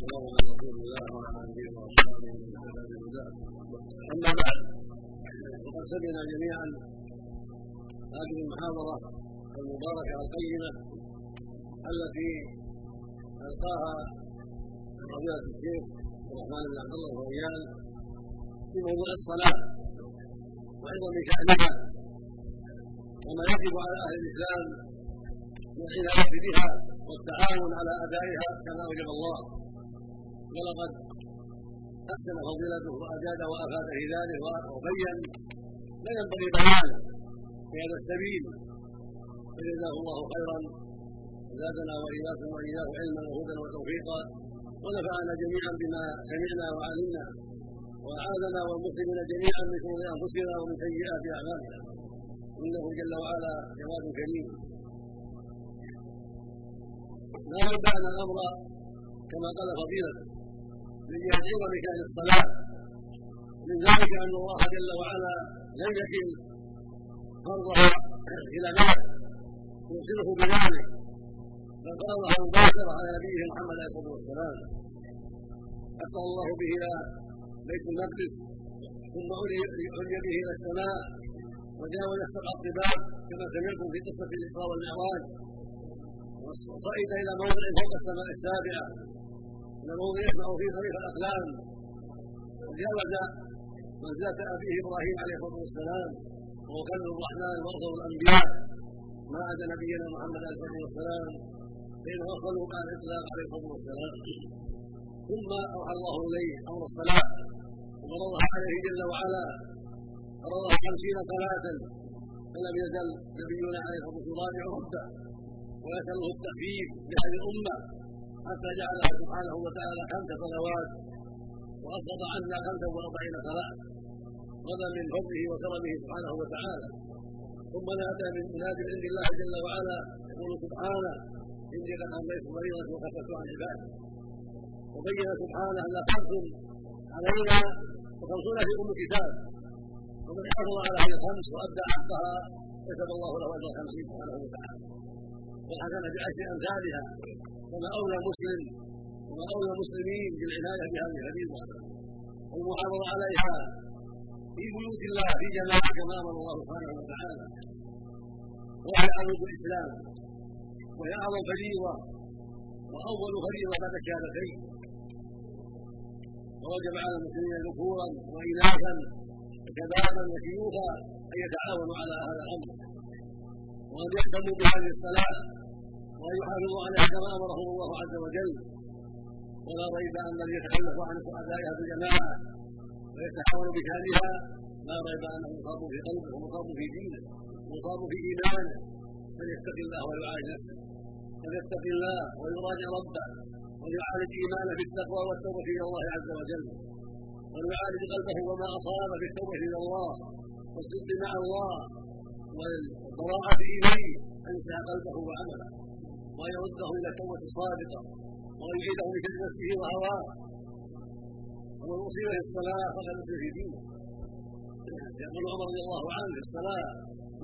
وعلى اله واصحابه ومن اهتدى بهداه اما بعد وقد سمعنا جميعا هذه المحاضرة المباركة القيمه التي ألقاها فضيله الشيخ الرحمن بن عبد الله الريان في موضوع الصلاة وعظم شأنها وما يجب على أهل الإسلام من العنايه بها والتعاون على أدائها كما وجب الله. ولقد أحسن فضيلته واجاد وأفاد في ذلك وبين ما ينبغي بيانه في هذا السبيل. فجزاه الله خيرا. زادنا وإياكم وإياه علما وهدى وتوفيقا. ونفعنا جميعا بما سمعنا وعلمنا. وأعاذنا والمسلمين جميعا من شرور أنفسنا ومن سيئات أعمالنا. إنه جل وعلا جواد كريم. لا يبان الأمر كما قال فضيلته. عظم شان الصلاة. من ذلك أن الله جل وعلا لم يكن فرضها إلى ملك يوصله بذلك بل فرضها مباشره على نبيه محمد عليه الصلاة والسلام. حتى الله به إلى بيت المقدس ثم علي به إلى السماء وجاوز سبع الطباق كما سمعتم في قصة الاسراء والمعراج. وصعد إلى موضع فوق السماء السابعة. موضع يسمع فيه طريق الأقلام. وجاوز منزله ابيه إبراهيم عليه الصلاة والسلام وهو كلم الرحمن وأفضل الأنبياء. ما عدا نبينا محمد عليه الصلاة والسلام فان وصلوا مع الإطلاق عليه الصلاة والسلام. ثم أوحى الله إليه أمر الصلاة وفرضها عليه جل وعلا. فرضها خمسين صلاة. فلم يزل نبينا عليه الصلاة والسلام يراجع ربه ويسأله التخفيف لهذه الأمة. حتى جعلها سبحانه وتعالى خمس صلوات وأسقط عنا خمسا وأربعين صلاة. هذا من فضله وكرمه سبحانه وتعالى. ثم نادى من منادي عند الله جل وعلا. يقول سبحانه إني قد أمليت مريضة وخففت عن عبادي وبين سبحانه أن خمس علينا. وخمسون في أم كتاب. ومن حافظ على هذه الخمس وأدى حقها كتب الله له أجر خمسين سبحانه وتعالى. والحسنة بعشر أمثالها. كما أولى مسلم وما أولى المسلمين بالعناية بهذه الفريضة والمحافظة عليها في بيوت الله في جماعة كما أمر الله سبحانه وتعالى. وهي عروض الإسلام وهي أعظم فريضة وأول فريضة بعد الشهادتين ووجب على المسلمين ذكورا وإناثا وشبابا وشيوخا أن يتعاونوا على هذا الأمر. وأن يهتموا بهذه الصلاة وأن يحافظوا عليها كما أمرهم الله عز وجل. ولا ريب أن الذي يتخلف عن أدائها في الجماعة ويتحاول بشأنها لا ريب أنه مصاب في قلبه ومصاب في دينه ومصاب في إيمانه. فليتق الله ويعالج نفسه. فليتق الله ويراجع ربه وليعالج إيمانه بالتقوى والتوبة إلى الله عز وجل. وليعالج قلبه وما أصاب بالتوبة إلى الله والصدق مع الله والبراءة إليه أن يفتح قلبه وعمله. وأن يرده إلى التوبة الصادقة وأن يعيده من شر نفسه وهواه. ومن أصيب في الصلاة فقد أصيب في دينه يقول عمر رضي الله عنه في الصلاة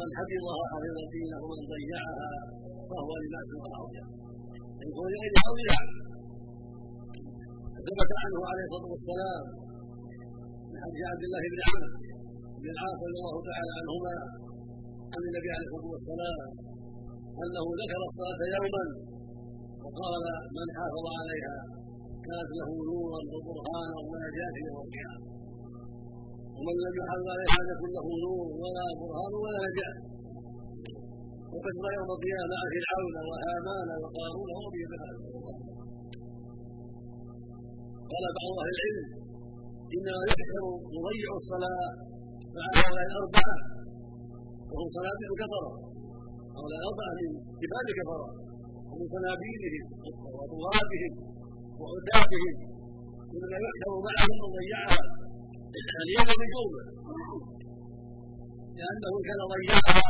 من حفظها حفظ دينه ومن ضيعها فهو لناس وعظيم يقول لغير عظيم ثبت عنه عليه الصلاة والسلام من حديث عبد الله بن عمرو بن العاص رضي الله تعالى عنهما عن النبي عليه الصلاة والسلام. أنه ذكر الصلاة يوما وقال من حافظ عليها كانت له نورا وبرهانا ونجاة يوم القيامة. ومن لم يحافظ عليها لم يكن له نور ولا برهان ولا نجاة. وقد يوم القيامة مع فرعون وهامان وقارون وابي قال بعض أهل العلم إنما يحكم مضيع الصلاة مع هؤلاء الاربعه وهم صناديق كفره هؤلاء الاربعه من كبار كفره ومن صناديقهم وطغاتهم وعتاتهم مما يحكم معهم من ضيعها اليوم من قومه لأنه كان ضيعها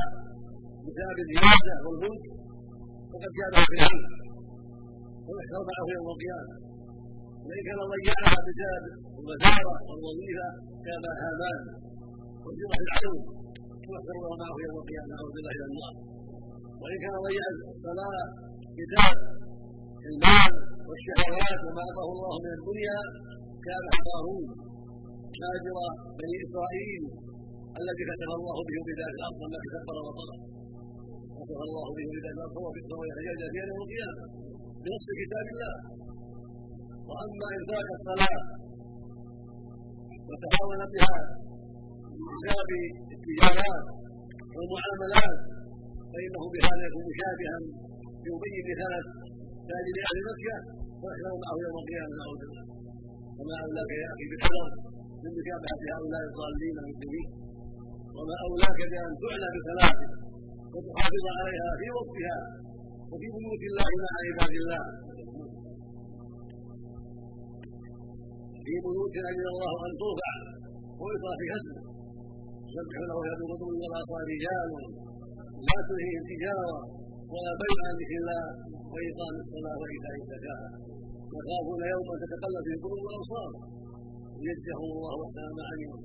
بسبب الزياده والملك فقد جابه في العلم ويحشر معه يوم القيامة. وإن كان ضيعها بسبب الوزارة والوظيفة كان هامان وجر في العدو يحشر معه يوم القيامة نعوذ بالله إلى النار وإن كان ضيع الصلاه بسبب المال والشهوات وما اعطاه الله من الدنيا كان قارون تاجر بني إسرائيل الذي كتب الله به بذات الأرض لما تكبر وطغى. كتب الله به بذات الأرض هو في السماء يحيى في يوم القيامة بنص كتاب الله. وأما انفاق الصلاة وتهاون بها بسبب التجارات والمعاملات فإنه بهذا يكون مشابها يبين مثال تاجر أهل مكة ويحشر معه يوم القيامة نعوذ بالله. وما أولاك يا أخي بالحذر من مشابهة هؤلاء الضالين المسلمين؟ وما أولاك بأن تعلى بثلاثه وتحافظ عليها في وقتها وفي بيوت الله مع عباد الله. في بيوت اذن الله أن ترفع ويطرى في حسنه يسبح له يد الغدو والاصال رجال لا تلهيهم تجاره ولا بيع عن ذكر الله واقام الصلاة وايتاء الزكاه يخافون يوما تتقلب في القلوب والابصار ليجزيهم الله احسن ما علموا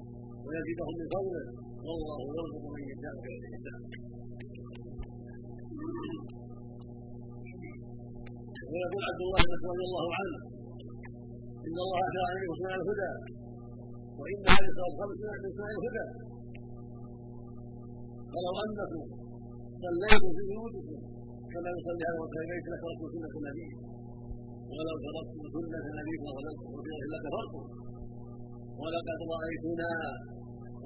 ويزيدهم من فضله. والله يرزق من يشاء بغير حساب. ويقول عبد الله بن رضي الله عنه إن الله أتى عليكم سنن الهدى وإن هذه الصلاه الخمس من سنن الهدى. فلو أنكم صليتم في بيوتكم كما يصلي هذا البيت لتركتم سنه النبي. ولو تركتم سنه نبيكم فلستم إلا كفرتم ولقد رأيتنا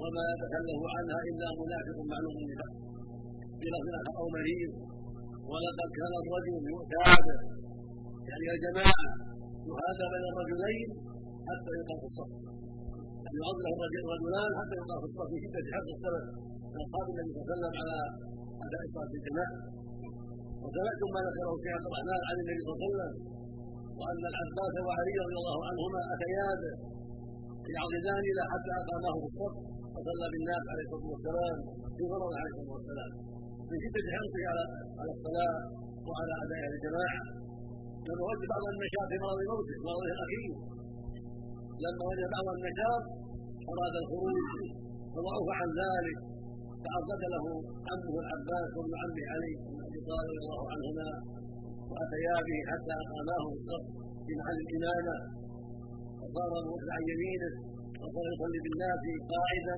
وما يتكلف عنها إلا منافق معلوم النفاق بلفظ أو مريض ولقد كان الرجل يؤتى يعني يا جماعة يهادى بين الرجلين حتى يقام الصف. يعني يعض له الرجلان حتى يقام في الصف. في شدة السلف من أصحاب النبي صلى الله عليه وسلم على اداء صلاه الجماعه وسمعتم ما ذكره عبد الرحمن عن النبي صلى الله عليه وسلم وأن العباس وعلي رضي الله عنهما اتيا يعضدان إلى حتى اقاماه في الصف وصلى بالناس عليه الصلاة والسلام في فرض عليه الصلاة والسلام. من شدة حرصه على على الصلاة وعلى أداء الجماعة. لما وجد بعض النشاط في مرض موته مرضه الأخير. لما وجد بعض النشاط أراد الخروج فضعف عن ذلك. فعضد له عمه العباس وابن عمه علي بن ابي طالب رضي الله عنهما وأتيا به حتى اقاماه في محل الإمامة. وصار الوقت عن يمينه وصار يصلي بالناس قاعدا.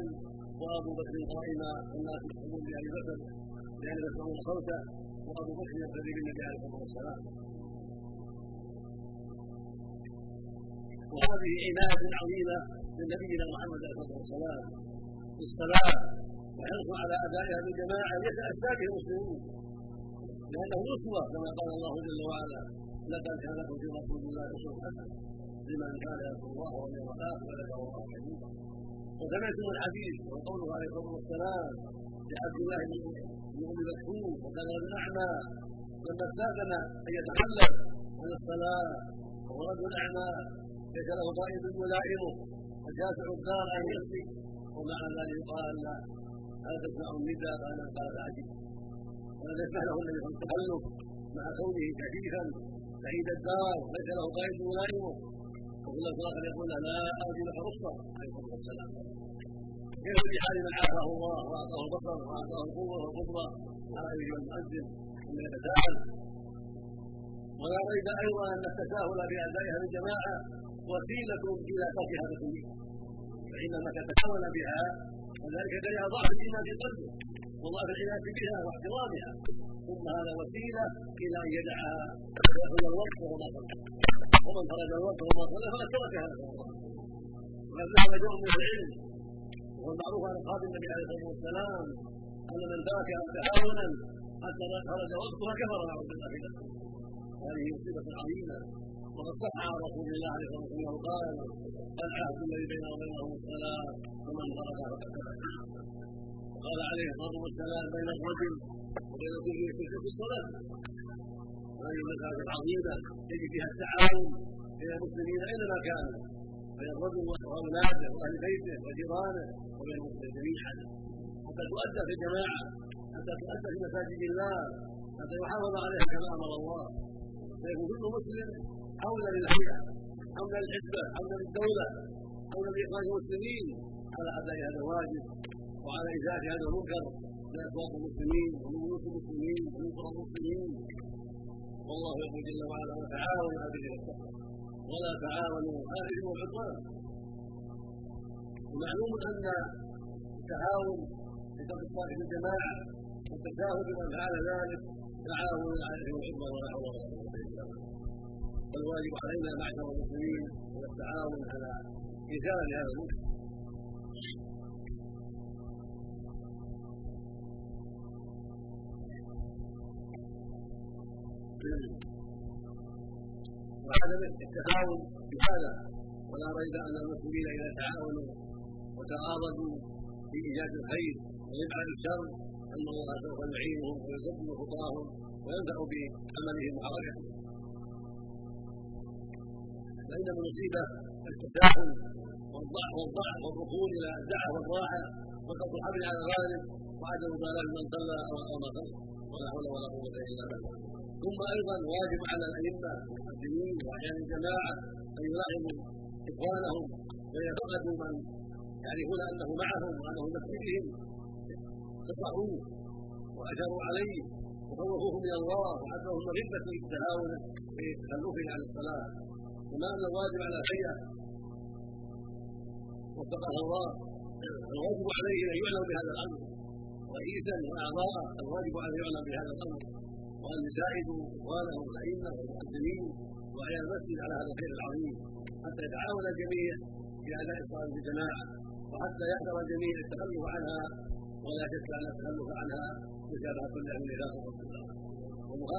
وأبو بكر قائما والناس يحكمون بأبي بكر لأن يسمعون صوته. وأبو بكر يقتدي بالنبي عليه الصلاة والسلام. وهذه عناية عظيمة من نبينا محمد عليه الصلاة والسلام. في الصلاه وحرص على ادائها بالجماعة يتاسى به المسلمون لأنه اسوه كما قال الله جل وعلا لقد كان لكم في رسول الله اسوه لمن كان يرجو الله واليوم الآخر وذكر الله كثيرا وسمعتم الحديث وقوله عليه الصلاة والسلام لعبد الله بن ام مكتوم وكان الاعمى لما استأذن أن يتخلف عن الصلاة وهو رجل أعمى ليس له ضائف يلائمه وجاسع الدار عن يصلي ومع ذلك قال هل تسمع النداء قال قال فعجب ولم يسمح له النبي صلى التخلف مع كونه كثيفا بعيد الدار ليس له ضائف يلائمه وكل الآخر يقول لا أرجو لك رخصة. عليه الصلاة والسلام. كيف بحال من عافاه الله وأعطاه البصر وأعطاه القوه والقدره على ان المؤذن ان يتساهل ولا ريب أيضا أن التساهل بأدائها للجماعه وسيلة إلى ترك هذا كله فإنما تتحول بها وذلك دليل ضعف الايمان في قلبه وضعف العنايه بها واحترامها. ثم هذا وسيلة إلى أن يدعها ويأخذ الوقت وهو ما ومن خرج الوقت وهو ما فقد ترك هذا وقد ذهب جمع من العلم وهو المعروف عن أصحاب النبي عليه الصلاة والسلام أن من ترك تهاونا حتى خرج وقتها كفر نعوذ بالله هذه مصيبة عظيمة. وقد صح عن رسول الله عليه الصلاه والسلام قال العهد الذي بيننا وبينهم الصلاه ومن تركها فقد وقال عليه الصلاة والسلام بين الرجل وبين كل في الصلاة. هذه المساجد العظيمة يجب فيها التعاون بين المسلمين أينما كانوا. بين الرجل وأولاده وأهل بيته وجيرانه وبين المسلمين جميعا. حتى تؤدى في الجماعة حتى تؤدى في مساجد الله حتى يحافظ عليها كما أمر الله. فيكون كل مسلم حولا للهيئه حولا للحزبه حولا للدوله حولا لاخراج المسلمين. على أداء هذا الواجب وعلى إزالة هذا المنكر من أسواق المسلمين ومن بيوت المسلمين ومن قرى المسلمين. والله يقول جل وعلا وتعاونوا على البر ولا تعاونوا على الاثم والعدوان ومعلوم أن التعاون في ترك صاحب الجماعة والتساهل بمن فعل ذلك تعاون على الاثم والعدوان ولا حول ولا قوه الا بالله والواجب علينا معشر المسلمين هو التعاون على ايثار هذا المنكر وعدم التهاون بهذا. ولا ريب أن المسلمين إذا تعاونوا وتعاضدوا في إيجاد الخير ويفعل الشر إن الله سوف يعينهم ويصب خطاهم وينفع بعملهم وحركتهم فان المصيبه التساهل والضعف والضعف والركون إلى الدعوه والراحه وقف الحبل على الغالب وعدم مبالاه من صلى أو ما صلى ولا حول ولا قوة إلا بالله. ثم أيضا واجب على الأئمة المسلمين وأحيان الجماعة أن يلاحظوا إخوانهم ويفقدوا من يعرفون أنه معهم وأنه مسجدهم. نصحوه واجروا عليه وخوفوه من الله وحثهم رده التهاون في تخلفه عن الصلاة. كما ان الواجب على الهيئه وفقها الله. الواجب عليه ان يعلم بهذا الأمر. رئيسا وأعضاء الواجب ان يعلم بهذا الأمر. وأن يساعدوا اخوانهم الأئمة والمقدمين واعيان المسجد على هذا الخير العظيم. حتى يتعاون الجميع في أداء الصلاة بالجماعه وحتى يحذر الجميع التخلف عنها ولا شك أن التخلف عنها مشابهة لاهل النفاق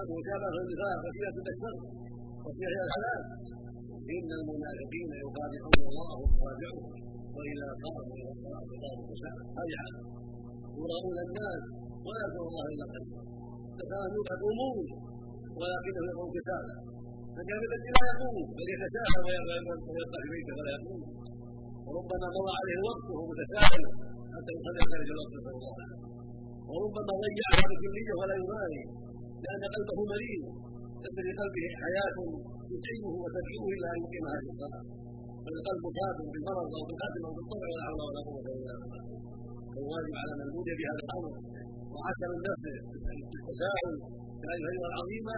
ومشابهه النفاق وسيله الشر وسيله الهلاك إن المنافقين يخادعون الله ويخادعهم وإذا قاموا إلى الصلاه قاموا كسالى حاله يراؤون الناس ولا يذكر الله الا قليلا تكانوا يقومون ولكنهم يقومون. كسالى فجاء الذي لا يقوم بل يتساهل ويبقى في بيته ولا يقوم وربما مضى عليه الوقت وهو متساهل حتى يصلي خارج الوقت صلى الله وربما ضيعها بكليه ولا يبالي لأن قلبه مريض. ليس لقلبه حياة تتعبه وتدعوه إلى أن يقيم هذه الصلاة. فالقلب صاب بالمرض أو بالقتل أو بالطبع ولا حول ولا قوة إلا بالله. فالواجب على من بودي بهذا الأمر وعشم النفس بالتساهل بهذه الفريضه العظيمة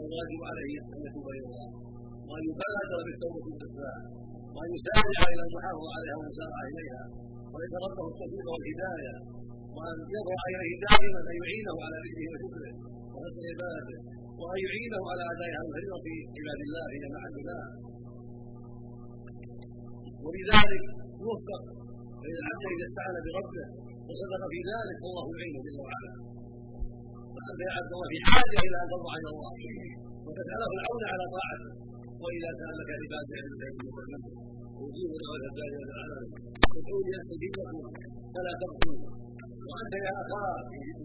الواجب عليه أن يتوب إلى الله. وأن يبادر بالتوبة والاستغفار وأن يسارع إلى المحافظه عليها والمسارعة إليها. ويتربه التوفيق والهداية. وأن يضع إليه دائما أن يعينه على ذكره وشكره. وحسن عبادته وان يعينه على اداء هذه الفريضه في عباد الله جماعة الله. وبذلك يوفق فإن العبد إذا استعان بربه وصدق في ذلك فالله يعينه جل وعلا. فأنت يا عبد الله في حاجة إلى أن تضع إلى الله وتسأله العون على طاعته. وإذا سألك عبادي عن الخير وسلم ويجيب دعوة الداعي والعالم ادعوني أستجيب لكم فلا تبخلوا. وأنت يا أخا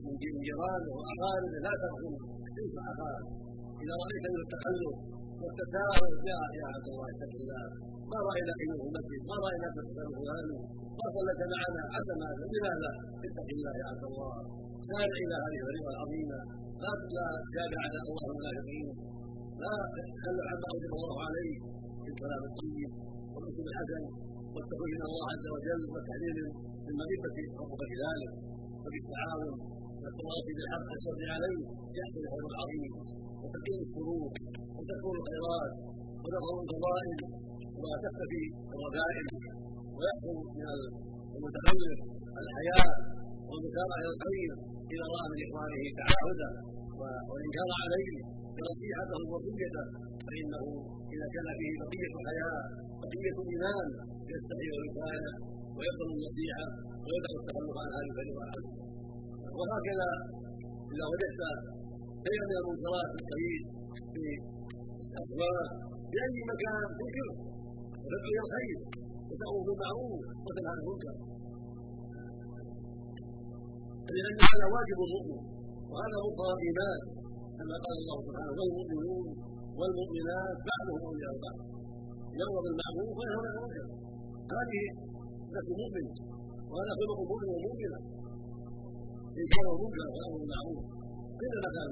من جيرانه وأقاربه لا تبخل انصح أخاك إذا رأيت من التخلف والتساهل يا عبد الله اتق الله ما راينا انه مسجد ما راينا تسال فلان ما صليت معنا عسى ماذا لماذا اتق الله يا عبد الله سارع إلى هذه الفريضه العظيمه لا لا تتابع على الله المنافقين لا تتخلى عما اوجب الله عليك في الكلام الطيب والاسلوب الحسن والتخوف من الله عز وجل والتحذير مغبه ربك ذلك وبالتعاون والتواصي بالحق والصبر عليه يحصل الخير العظيم وتقيم الشرور وتكون الخيرات وتظهر الفضائل وتختفي الرذائل ويحصل من المتخلف الحياء والمسارعه إلى الخير اذا راى من إخوانه تعاهدا والانكار عليه ونصيحته ووصيته فإنه إذا كان فيه بقية حياء بقية ايمان يستحي ويساله ويقبل النصيحة ويدع التخلف عن هذه الفريضه وهكذا إذا وجدت شيئا من المنكرات في الطريق في الاسواق في أي مكان تنكره وتدعو إلى الخير وتأمر بالمعروف وتنهى عن المنكر. لأن هذا واجب المؤمن وهذا مقتضى الايمان كما قال الله سبحانه والمؤمنون والمؤمنات بعضهم أولياء بعض يامر بالمعروف وينهى عن المنكر. هذه نفس مؤمن. وهذا خلق المؤمن والمؤمنه انكار المنكر والامر بالمعروف. اينما كان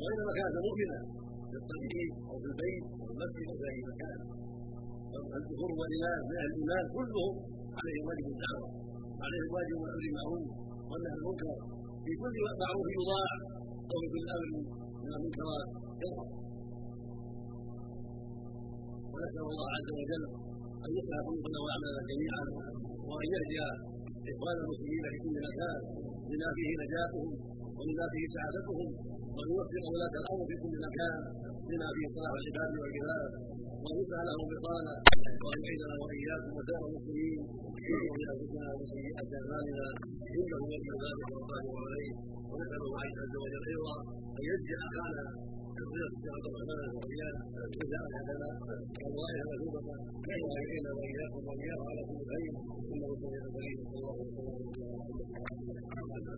واينما كانت مؤمنه في الطريق أو في البيت أو المسجد أو في أي مكان. الكفر والإيمان من أهل الإيمان كلهم عليهم واجب الدعوة. عليهم واجب الأمر بالمعروف. والنهي المنكر في كل معروف يضاع. أو في كل أمر من المنكرات. شرا ونسال الله عز وجل ان يصلح قلوبنا واعمالنا جميعا وان يهدي إخوان المسلمين في كل مكان. بما فيه نجاتهم وبما فيه سعادتهم وان يوفق ولاة الأمر في كل مكان. بما فيه صلاح العباد والعباد وان يصلح لهم بطانة وان يعيذنا وإياكم وسائر المسلمين من انفسنا ومن سيئات أعمالنا. إنه ولي ذلك والقادر عليه. ونسأل الله عز وجل أيضا أن يجزي أخانا الرزق عبد الرحمن واياه جزاء لنا والله مثوبه والينا وإياكم واياه على كل خير إنه سميع قريب صلى الله عليه وسلم